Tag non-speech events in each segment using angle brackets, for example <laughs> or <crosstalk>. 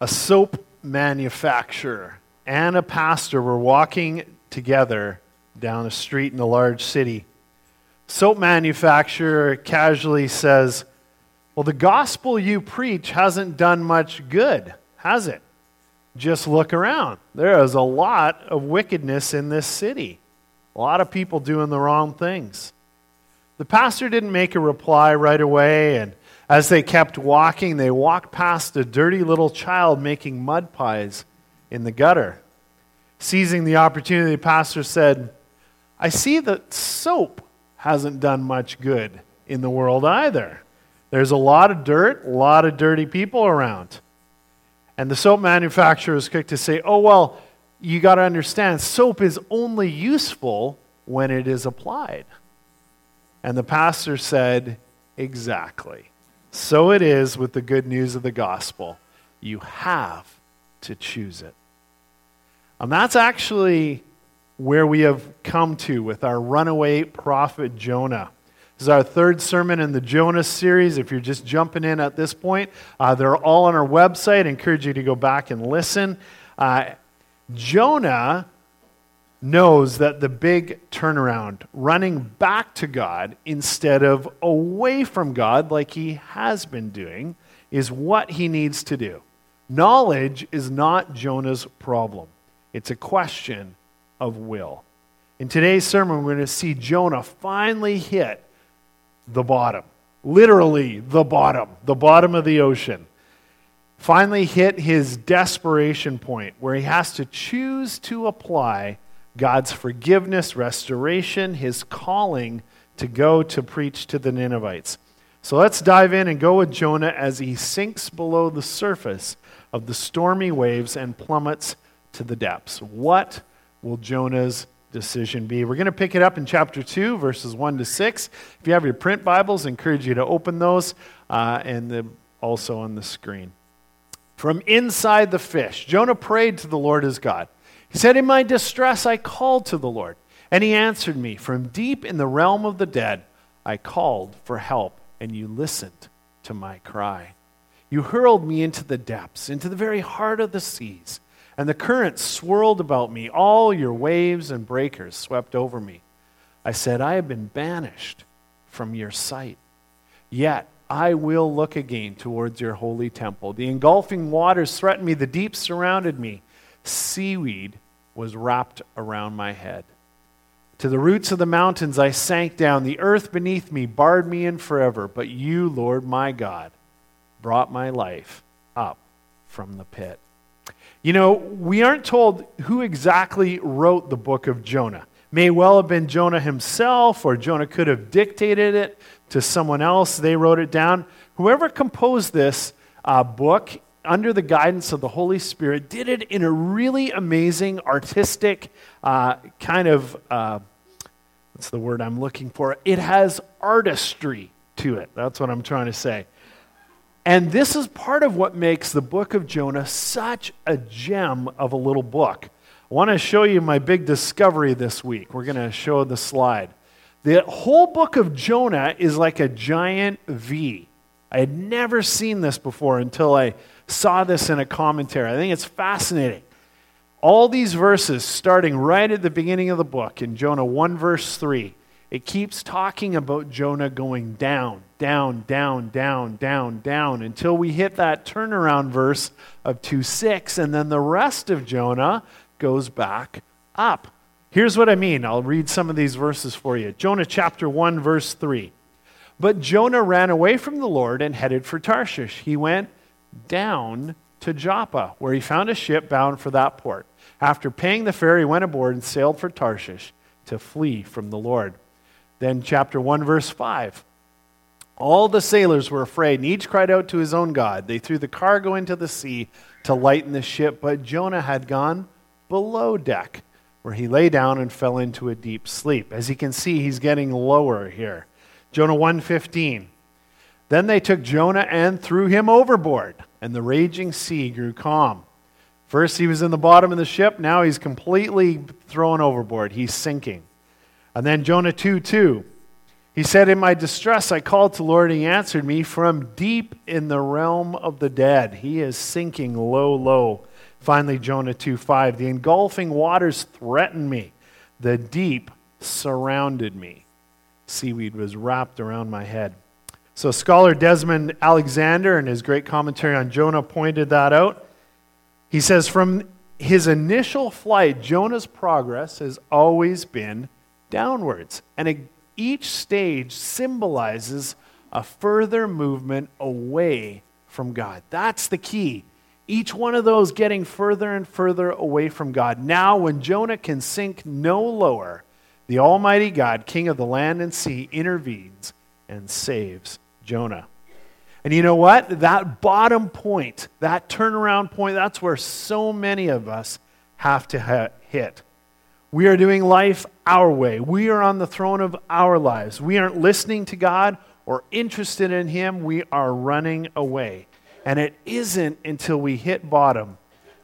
a soap manufacturer and a pastor were walking together down a street in a large city. Soap manufacturer casually says, Well, the gospel you preach hasn't done much good, has it? Just look around. There is a lot of wickedness in this city, a lot of people doing the wrong things. The pastor didn't make a reply right away, and as they kept walking, they walked past a dirty little child making mud pies in the gutter. Seizing the opportunity, the pastor said, I see that soap hasn't done much good in the world either. There's a lot of dirt, a lot of dirty people around. And the soap manufacturer is quick to say, oh, well, you got to understand, soap is only useful when it is applied. And the pastor said, exactly. So it is with the good news of the gospel. You have to choose it. And that's actually where we have come to with our runaway prophet Jonah. This is our third sermon in the Jonah series. If you're just jumping in at this point, uh, they're all on our website. I encourage you to go back and listen. Uh, Jonah knows that the big turnaround, running back to God instead of away from God like he has been doing, is what he needs to do. Knowledge is not Jonah's problem, it's a question of will. In today's sermon, we're going to see Jonah finally hit the bottom. Literally, the bottom, the bottom of the ocean. Finally hit his desperation point where he has to choose to apply God's forgiveness, restoration, his calling to go to preach to the Ninevites. So let's dive in and go with Jonah as he sinks below the surface of the stormy waves and plummets to the depths. What will Jonah's decision be? We're going to pick it up in chapter 2, verses 1 to 6. If you have your print Bibles, I encourage you to open those uh, and the, also on the screen. From inside the fish, Jonah prayed to the Lord his God. He said, In my distress, I called to the Lord, and he answered me. From deep in the realm of the dead, I called for help, and you listened to my cry. You hurled me into the depths, into the very heart of the seas, and the currents swirled about me. All your waves and breakers swept over me. I said, I have been banished from your sight. Yet I will look again towards your holy temple. The engulfing waters threatened me, the deep surrounded me seaweed was wrapped around my head. To the roots of the mountains I sank down. The earth beneath me barred me in forever. But you, Lord my God, brought my life up from the pit. You know, we aren't told who exactly wrote the book of Jonah. May well have been Jonah himself, or Jonah could have dictated it to someone else. They wrote it down. Whoever composed this uh, book under the guidance of the Holy Spirit, did it in a really amazing, artistic uh, kind of, uh, what's the word I'm looking for? It has artistry to it. That's what I'm trying to say. And this is part of what makes the book of Jonah such a gem of a little book. I want to show you my big discovery this week. We're going to show the slide. The whole book of Jonah is like a giant V. I had never seen this before until I saw this in a commentary. I think it's fascinating. All these verses, starting right at the beginning of the book, in Jonah 1, verse 3, it keeps talking about Jonah going down, down, down, down, down, down, until we hit that turnaround verse of 2 6, and then the rest of Jonah goes back up. Here's what I mean. I'll read some of these verses for you. Jonah chapter 1, verse 3. But Jonah ran away from the Lord and headed for Tarshish. He went down to Joppa, where he found a ship bound for that port. After paying the fare, he went aboard and sailed for Tarshish to flee from the Lord. Then, chapter 1, verse 5. All the sailors were afraid, and each cried out to his own God. They threw the cargo into the sea to lighten the ship, but Jonah had gone below deck, where he lay down and fell into a deep sleep. As you can see, he's getting lower here. Jonah 1:15. Then they took Jonah and threw him overboard, and the raging sea grew calm. First, he was in the bottom of the ship. Now he's completely thrown overboard. He's sinking. And then Jonah 2 2. He said, In my distress, I called to Lord, and he answered me from deep in the realm of the dead. He is sinking low, low. Finally, Jonah 2 5. The engulfing waters threatened me, the deep surrounded me. Seaweed was wrapped around my head. So, scholar Desmond Alexander, in his great commentary on Jonah, pointed that out. He says, From his initial flight, Jonah's progress has always been downwards. And each stage symbolizes a further movement away from God. That's the key. Each one of those getting further and further away from God. Now, when Jonah can sink no lower, the Almighty God, King of the land and sea, intervenes and saves Jonah. And you know what? That bottom point, that turnaround point, that's where so many of us have to hit. We are doing life our way. We are on the throne of our lives. We aren't listening to God or interested in Him. We are running away. And it isn't until we hit bottom,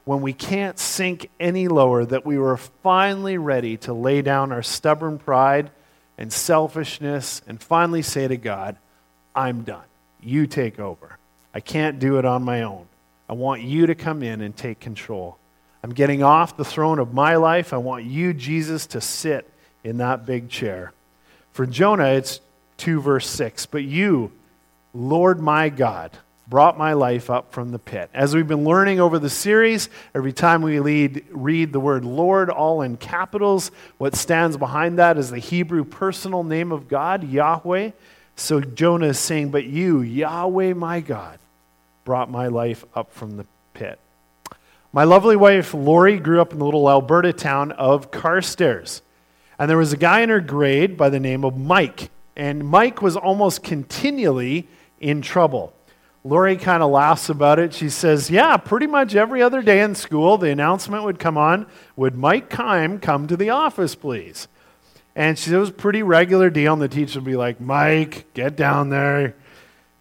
when we can't sink any lower, that we were finally ready to lay down our stubborn pride and selfishness and finally say to God, I'm done. You take over. I can't do it on my own. I want you to come in and take control. I'm getting off the throne of my life. I want you, Jesus, to sit in that big chair. For Jonah, it's 2 verse 6. But you, Lord my God, brought my life up from the pit. As we've been learning over the series, every time we lead, read the word Lord, all in capitals, what stands behind that is the Hebrew personal name of God, Yahweh. So Jonah is saying, But you, Yahweh my God, brought my life up from the pit. My lovely wife, Lori, grew up in the little Alberta town of Carstairs. And there was a guy in her grade by the name of Mike. And Mike was almost continually in trouble. Lori kind of laughs about it. She says, Yeah, pretty much every other day in school, the announcement would come on Would Mike Kime come to the office, please? And she it was a pretty regular deal. And the teacher would be like, Mike, get down there.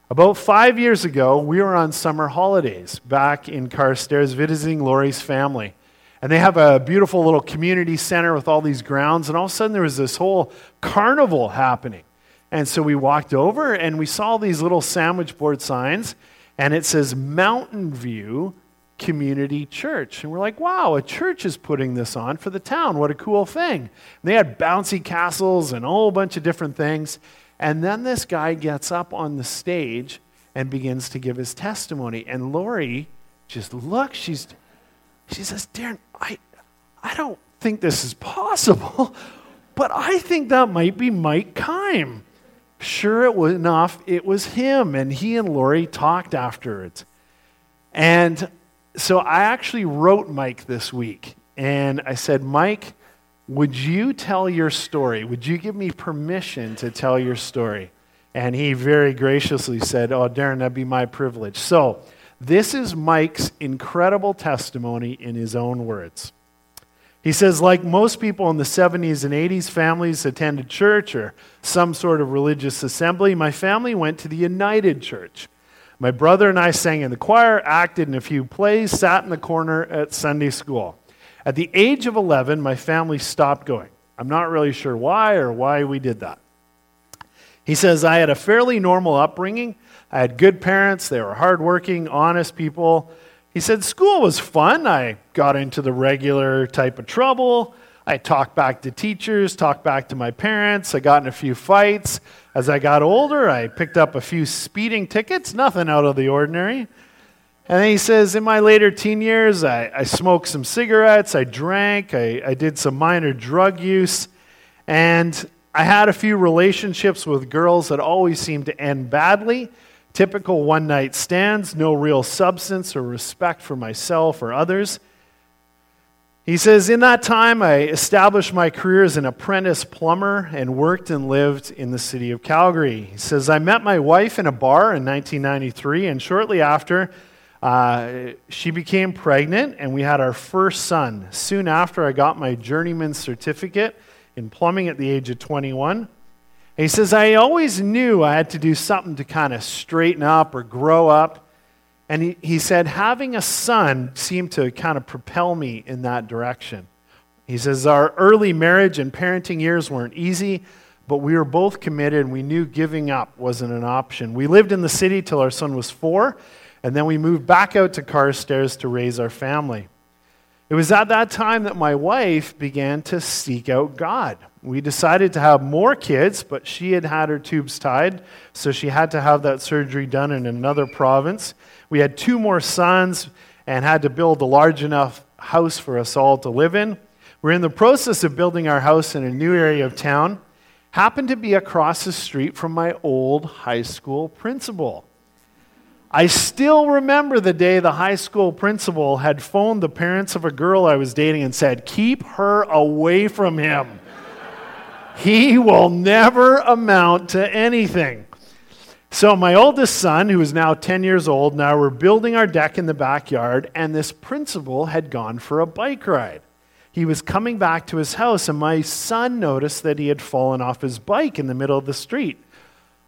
About five years ago, we were on summer holidays back in Carstairs visiting Lori's family. And they have a beautiful little community center with all these grounds. And all of a sudden, there was this whole carnival happening. And so we walked over and we saw these little sandwich board signs. And it says Mountain View Community Church. And we're like, wow, a church is putting this on for the town. What a cool thing. And they had bouncy castles and a whole bunch of different things. And then this guy gets up on the stage and begins to give his testimony. And Lori just looks, she's, she says, Darren, I, I don't think this is possible, <laughs> but I think that might be Mike Kime. Sure it was enough, it was him. And he and Lori talked afterwards. And so I actually wrote Mike this week. And I said, Mike, would you tell your story? Would you give me permission to tell your story? And he very graciously said, Oh, Darren, that'd be my privilege. So, this is Mike's incredible testimony in his own words. He says, like most people in the 70s and 80s, families attended church or some sort of religious assembly. My family went to the United Church. My brother and I sang in the choir, acted in a few plays, sat in the corner at Sunday school. At the age of 11, my family stopped going. I'm not really sure why or why we did that. He says, I had a fairly normal upbringing. I had good parents. They were hardworking, honest people. He said, School was fun. I got into the regular type of trouble. I talked back to teachers, talked back to my parents. I got in a few fights. As I got older, I picked up a few speeding tickets, nothing out of the ordinary. And then he says, in my later teen years, I, I smoked some cigarettes, I drank, I, I did some minor drug use, and I had a few relationships with girls that always seemed to end badly. Typical one night stands, no real substance or respect for myself or others. He says, In that time, I established my career as an apprentice plumber and worked and lived in the city of Calgary. He says, I met my wife in a bar in 1993, and shortly after, uh, she became pregnant, and we had our first son. Soon after, I got my journeyman certificate in plumbing at the age of 21. And he says, I always knew I had to do something to kind of straighten up or grow up. And he, he said, having a son seemed to kind of propel me in that direction. He says, Our early marriage and parenting years weren't easy, but we were both committed and we knew giving up wasn't an option. We lived in the city till our son was four, and then we moved back out to Carstairs to raise our family. It was at that time that my wife began to seek out God. We decided to have more kids, but she had had her tubes tied, so she had to have that surgery done in another province. We had two more sons and had to build a large enough house for us all to live in. We're in the process of building our house in a new area of town happened to be across the street from my old high school principal. I still remember the day the high school principal had phoned the parents of a girl I was dating and said, Keep her away from him. He will never amount to anything. So, my oldest son, who is now 10 years old, now we're building our deck in the backyard, and this principal had gone for a bike ride he was coming back to his house, and my son noticed that he had fallen off his bike in the middle of the street.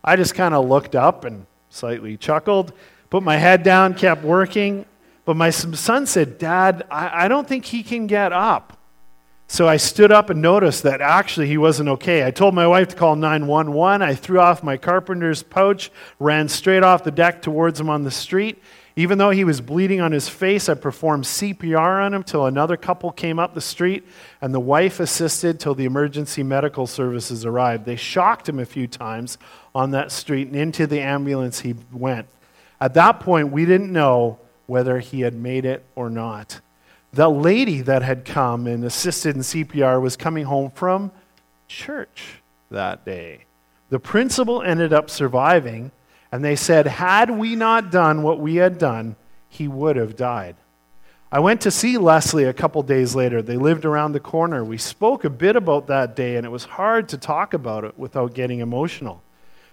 I just kind of looked up and slightly chuckled, put my head down, kept working. But my son said, Dad, I, I don't think he can get up. So I stood up and noticed that actually he wasn't okay. I told my wife to call 911. I threw off my carpenter's pouch, ran straight off the deck towards him on the street. Even though he was bleeding on his face, I performed CPR on him till another couple came up the street, and the wife assisted till the emergency medical services arrived. They shocked him a few times on that street, and into the ambulance he went. At that point, we didn't know whether he had made it or not. The lady that had come and assisted in CPR was coming home from church that day. The principal ended up surviving and they said, Had we not done what we had done, he would have died. I went to see Leslie a couple days later. They lived around the corner. We spoke a bit about that day, and it was hard to talk about it without getting emotional.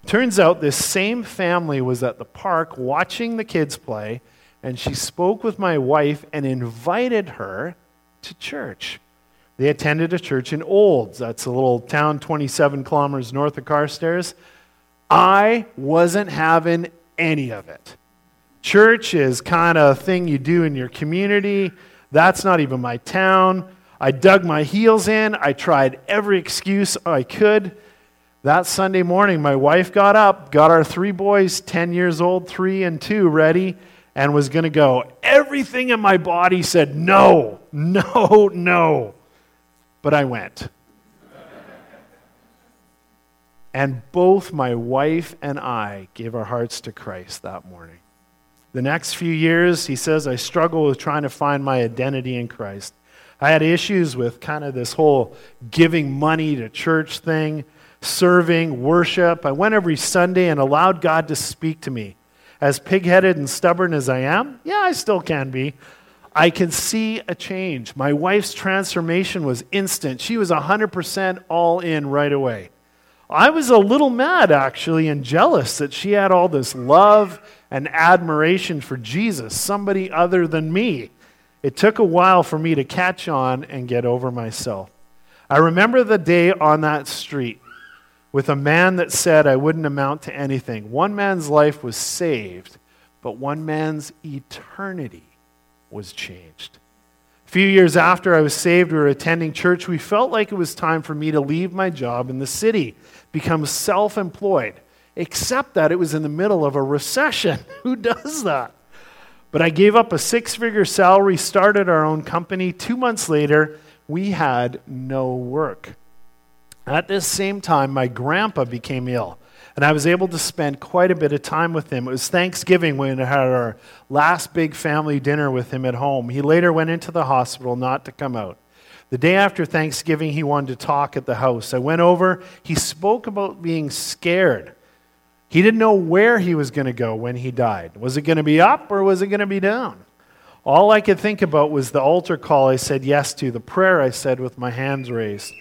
Turns out this same family was at the park watching the kids play, and she spoke with my wife and invited her to church. They attended a church in Olds. That's a little town 27 kilometers north of Carstairs. I wasn't having any of it. Church is kind of a thing you do in your community. That's not even my town. I dug my heels in. I tried every excuse I could. That Sunday morning, my wife got up, got our three boys, 10 years old, three and two, ready, and was going to go. Everything in my body said, no, no, no. But I went. And both my wife and I gave our hearts to Christ that morning. The next few years, he says, I struggled with trying to find my identity in Christ. I had issues with kind of this whole giving money to church thing, serving, worship. I went every Sunday and allowed God to speak to me. As pig headed and stubborn as I am, yeah, I still can be. I can see a change. My wife's transformation was instant. She was 100% all in right away. I was a little mad, actually, and jealous that she had all this love and admiration for Jesus, somebody other than me. It took a while for me to catch on and get over myself. I remember the day on that street with a man that said I wouldn't amount to anything. One man's life was saved, but one man's eternity was changed. A few years after I was saved, we were attending church. We felt like it was time for me to leave my job in the city become self employed, except that it was in the middle of a recession. <laughs> Who does that? But I gave up a six figure salary, started our own company. Two months later, we had no work. At this same time, my grandpa became ill, and I was able to spend quite a bit of time with him. It was Thanksgiving when we had our last big family dinner with him at home. He later went into the hospital not to come out. The day after Thanksgiving, he wanted to talk at the house. I went over. He spoke about being scared. He didn't know where he was going to go when he died. Was it going to be up or was it going to be down? All I could think about was the altar call I said yes to, the prayer I said with my hands raised.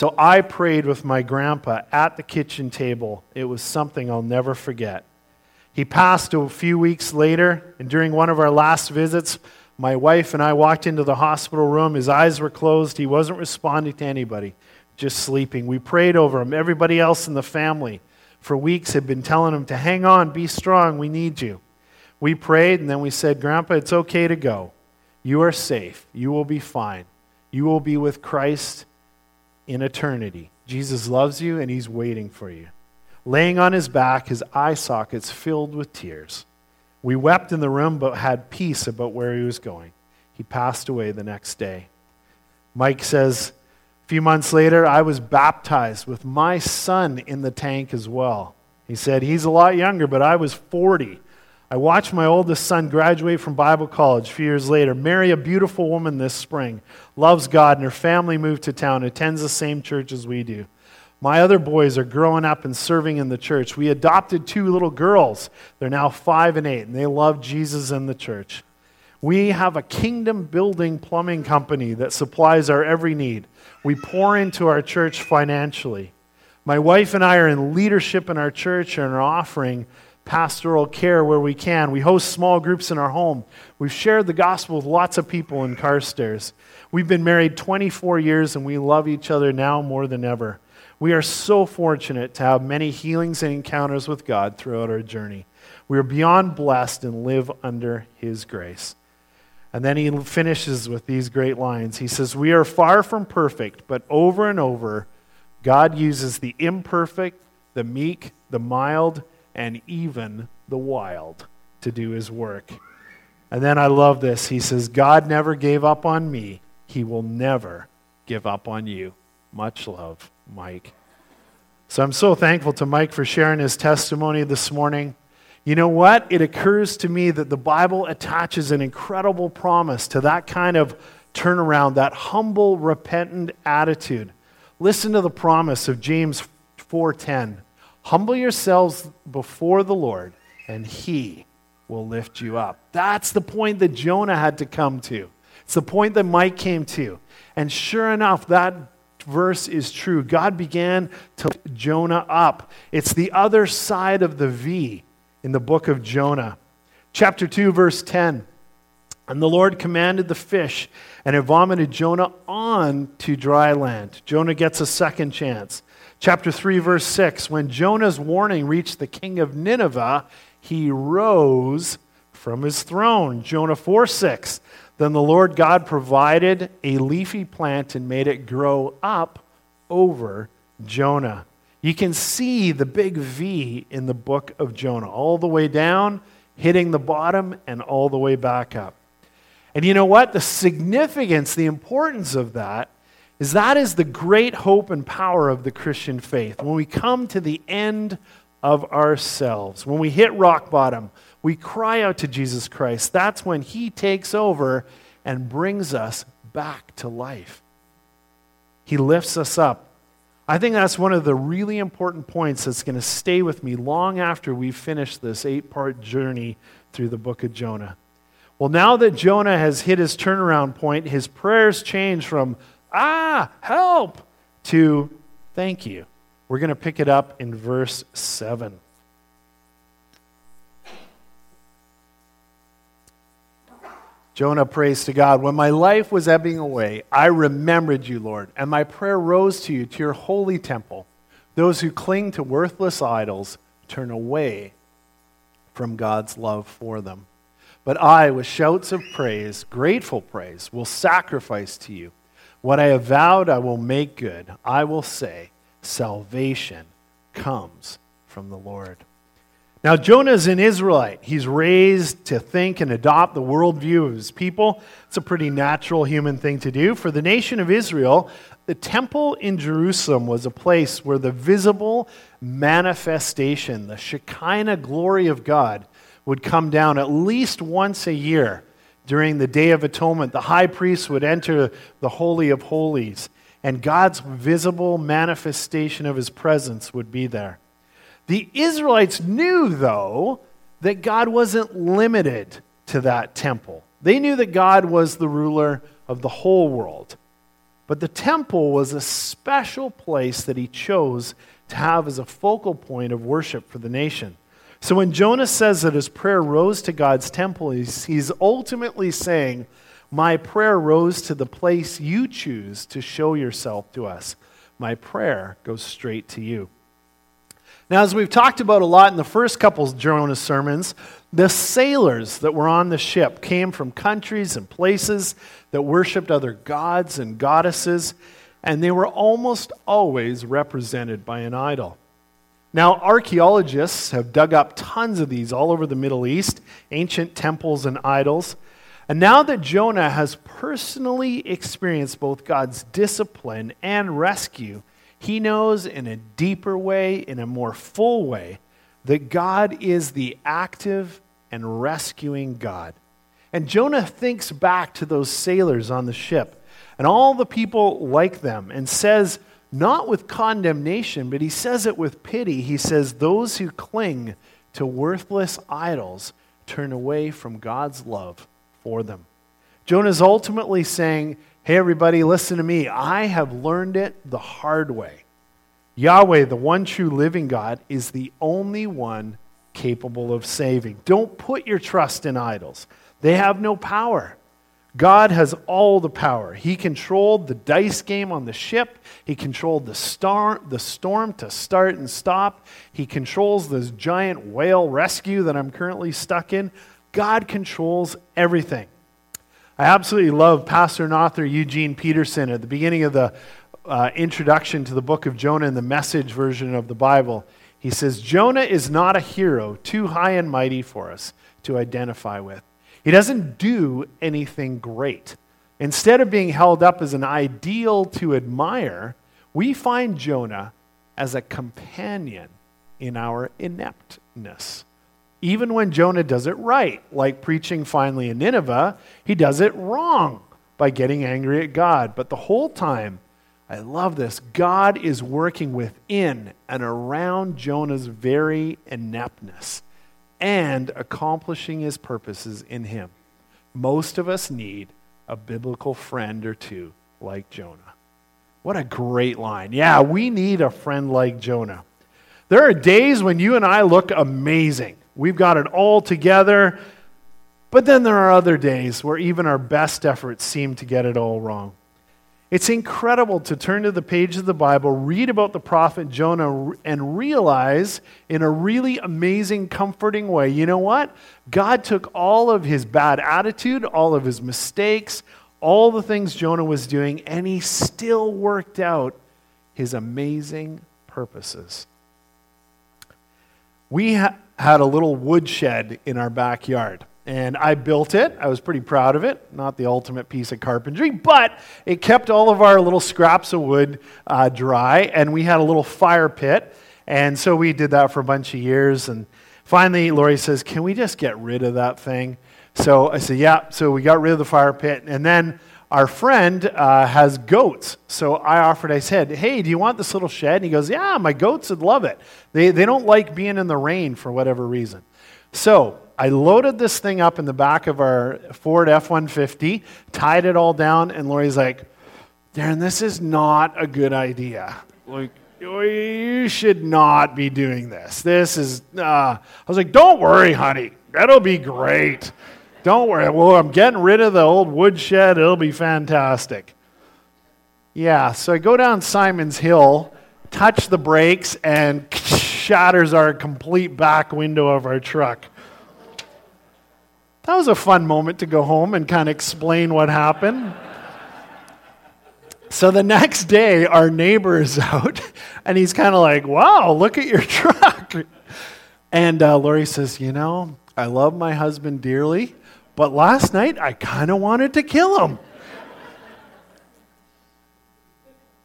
So I prayed with my grandpa at the kitchen table. It was something I'll never forget. He passed a few weeks later, and during one of our last visits, my wife and I walked into the hospital room. His eyes were closed. He wasn't responding to anybody, just sleeping. We prayed over him. Everybody else in the family for weeks had been telling him to hang on, be strong, we need you. We prayed, and then we said, Grandpa, it's okay to go. You are safe. You will be fine. You will be with Christ in eternity. Jesus loves you and he's waiting for you. Laying on his back, his eye sockets filled with tears. We wept in the room, but had peace about where he was going. He passed away the next day. Mike says, a few months later, I was baptized with my son in the tank as well. He said, he's a lot younger, but I was 40. I watched my oldest son graduate from Bible college a few years later, marry a beautiful woman this spring, loves God, and her family moved to town, attends the same church as we do. My other boys are growing up and serving in the church. We adopted two little girls. They're now five and eight, and they love Jesus and the church. We have a kingdom building plumbing company that supplies our every need. We pour into our church financially. My wife and I are in leadership in our church and are offering pastoral care where we can. We host small groups in our home. We've shared the gospel with lots of people in Carstairs. We've been married 24 years and we love each other now more than ever. We are so fortunate to have many healings and encounters with God throughout our journey. We are beyond blessed and live under His grace. And then he finishes with these great lines. He says, We are far from perfect, but over and over, God uses the imperfect, the meek, the mild, and even the wild to do his work. And then I love this. He says, God never gave up on me. He will never give up on you. Much love, Mike. So I'm so thankful to Mike for sharing his testimony this morning. You know what? It occurs to me that the Bible attaches an incredible promise to that kind of turnaround, that humble, repentant attitude. Listen to the promise of James 4:10. Humble yourselves before the Lord, and he will lift you up. That's the point that Jonah had to come to. It's the point that Mike came to. And sure enough, that verse is true. God began to lift Jonah up. It's the other side of the V in the book of Jonah. Chapter 2, verse 10. And the Lord commanded the fish, and it vomited Jonah on to dry land. Jonah gets a second chance. Chapter 3, verse 6 When Jonah's warning reached the king of Nineveh, he rose from his throne. Jonah 4 6. Then the Lord God provided a leafy plant and made it grow up over Jonah. You can see the big V in the book of Jonah, all the way down, hitting the bottom, and all the way back up. And you know what? The significance, the importance of that is that is the great hope and power of the Christian faith. When we come to the end of ourselves, when we hit rock bottom, we cry out to Jesus Christ. That's when He takes over and brings us back to life. He lifts us up. I think that's one of the really important points that's going to stay with me long after we finish this eight part journey through the book of Jonah. Well, now that Jonah has hit his turnaround point, his prayers change from ah, help, to thank you. We're going to pick it up in verse 7. Jonah prays to God, When my life was ebbing away, I remembered you, Lord, and my prayer rose to you, to your holy temple. Those who cling to worthless idols turn away from God's love for them. But I, with shouts of praise, grateful praise, will sacrifice to you. What I have vowed, I will make good. I will say, salvation comes from the Lord. Now, Jonah is an Israelite. He's raised to think and adopt the worldview of his people. It's a pretty natural human thing to do. For the nation of Israel, the temple in Jerusalem was a place where the visible manifestation, the Shekinah glory of God, would come down at least once a year during the Day of Atonement, the high priest would enter the Holy of Holies, and God's visible manifestation of his presence would be there. The Israelites knew, though, that God wasn't limited to that temple. They knew that God was the ruler of the whole world. But the temple was a special place that he chose to have as a focal point of worship for the nation. So when Jonah says that his prayer rose to God's temple, he's, he's ultimately saying, My prayer rose to the place you choose to show yourself to us. My prayer goes straight to you. Now, as we've talked about a lot in the first couple of Jonah sermons, the sailors that were on the ship came from countries and places that worshiped other gods and goddesses. and they were almost always represented by an idol. Now, archaeologists have dug up tons of these all over the Middle East, ancient temples and idols. And now that Jonah has personally experienced both God's discipline and rescue, he knows in a deeper way, in a more full way, that God is the active and rescuing God. And Jonah thinks back to those sailors on the ship and all the people like them and says, not with condemnation, but he says it with pity. He says, Those who cling to worthless idols turn away from God's love for them. Jonah is ultimately saying, Hey, everybody, listen to me. I have learned it the hard way. Yahweh, the one true living God, is the only one capable of saving. Don't put your trust in idols, they have no power. God has all the power. He controlled the dice game on the ship. He controlled the, star, the storm to start and stop. He controls this giant whale rescue that I'm currently stuck in. God controls everything. I absolutely love pastor and author Eugene Peterson at the beginning of the uh, introduction to the book of Jonah in the message version of the Bible. He says, Jonah is not a hero too high and mighty for us to identify with. He doesn't do anything great. Instead of being held up as an ideal to admire, we find Jonah as a companion in our ineptness. Even when Jonah does it right, like preaching finally in Nineveh, he does it wrong by getting angry at God. But the whole time, I love this, God is working within and around Jonah's very ineptness and accomplishing his purposes in him. Most of us need a biblical friend or two like Jonah. What a great line. Yeah, we need a friend like Jonah. There are days when you and I look amazing. We've got it all together. But then there are other days where even our best efforts seem to get it all wrong. It's incredible to turn to the page of the Bible, read about the prophet Jonah, and realize in a really amazing, comforting way you know what? God took all of his bad attitude, all of his mistakes, all the things Jonah was doing, and he still worked out his amazing purposes. We ha- had a little woodshed in our backyard. And I built it. I was pretty proud of it. Not the ultimate piece of carpentry, but it kept all of our little scraps of wood uh, dry. And we had a little fire pit. And so we did that for a bunch of years. And finally, Lori says, Can we just get rid of that thing? So I said, Yeah. So we got rid of the fire pit. And then our friend uh, has goats. So I offered, I said, Hey, do you want this little shed? And he goes, Yeah, my goats would love it. They, they don't like being in the rain for whatever reason. So I loaded this thing up in the back of our Ford F 150, tied it all down, and Lori's like, Darren, this is not a good idea. Like, you should not be doing this. This is, uh, I was like, don't worry, honey. That'll be great. Don't worry. Well, I'm getting rid of the old woodshed. It'll be fantastic. Yeah, so I go down Simon's Hill, touch the brakes, and <laughs> shatters our complete back window of our truck. That was a fun moment to go home and kind of explain what happened. So the next day, our neighbor is <laughs> out, and he's kind of like, wow, look at your <laughs> truck. And uh, Lori says, you know, I love my husband dearly, but last night I kind of wanted to kill him.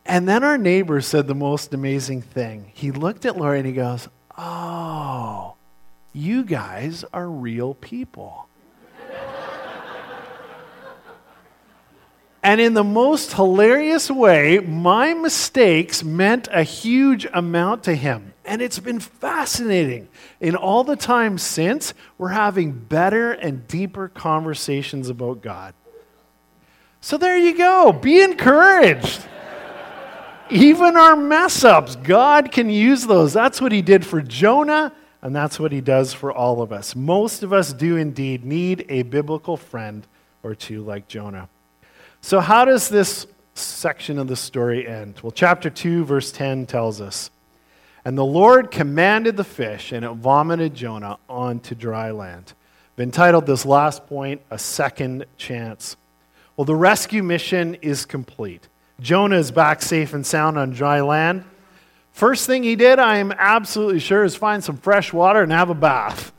And then our neighbor said the most amazing thing. He looked at Lori and he goes, Oh, you guys are real people. And in the most hilarious way, my mistakes meant a huge amount to him. And it's been fascinating. In all the time since, we're having better and deeper conversations about God. So there you go. Be encouraged. Even our mess ups, God can use those. That's what He did for Jonah, and that's what He does for all of us. Most of us do indeed need a biblical friend or two like Jonah. So, how does this section of the story end? Well, chapter 2, verse 10 tells us And the Lord commanded the fish, and it vomited Jonah onto dry land. I've entitled this last point, A Second Chance. Well, the rescue mission is complete. Jonah is back safe and sound on dry land. First thing he did, I am absolutely sure, is find some fresh water and have a bath.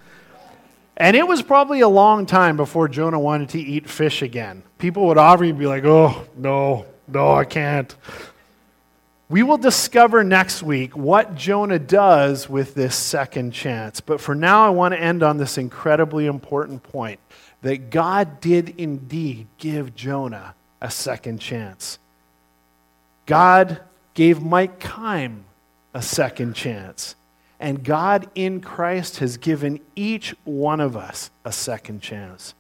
And it was probably a long time before Jonah wanted to eat fish again. People would offer be like, oh, no, no, I can't. We will discover next week what Jonah does with this second chance. But for now, I want to end on this incredibly important point that God did indeed give Jonah a second chance. God gave Mike Kime a second chance. And God in Christ has given each one of us a second chance.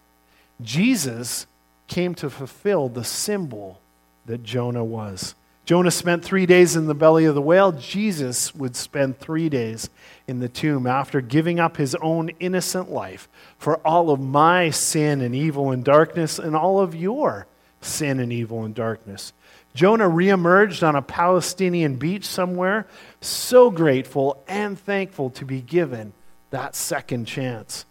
Jesus came to fulfill the symbol that Jonah was. Jonah spent three days in the belly of the whale. Jesus would spend three days in the tomb after giving up his own innocent life for all of my sin and evil and darkness and all of your sin and evil and darkness. Jonah reemerged on a Palestinian beach somewhere, so grateful and thankful to be given that second chance.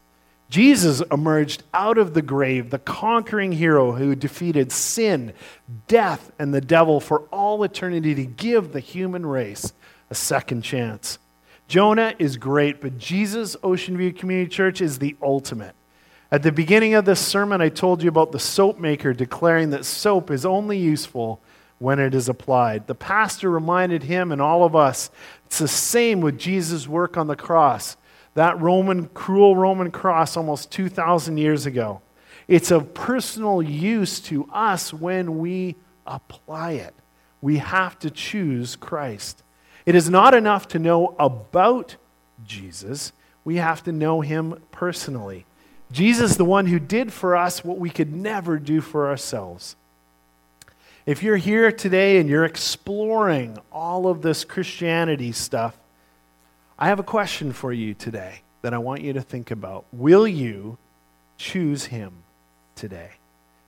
Jesus emerged out of the grave, the conquering hero who defeated sin, death, and the devil for all eternity to give the human race a second chance. Jonah is great, but Jesus, Ocean View Community Church, is the ultimate. At the beginning of this sermon, I told you about the soap maker declaring that soap is only useful when it is applied. The pastor reminded him and all of us it's the same with Jesus' work on the cross. That Roman, cruel Roman cross almost 2,000 years ago. It's of personal use to us when we apply it. We have to choose Christ. It is not enough to know about Jesus, we have to know him personally. Jesus, the one who did for us what we could never do for ourselves. If you're here today and you're exploring all of this Christianity stuff, I have a question for you today that I want you to think about. Will you choose him today?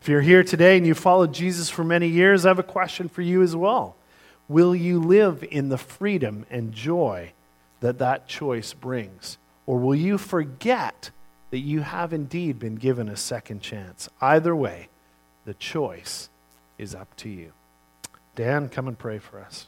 If you're here today and you followed Jesus for many years, I have a question for you as well. Will you live in the freedom and joy that that choice brings? Or will you forget that you have indeed been given a second chance? Either way, the choice is up to you. Dan, come and pray for us.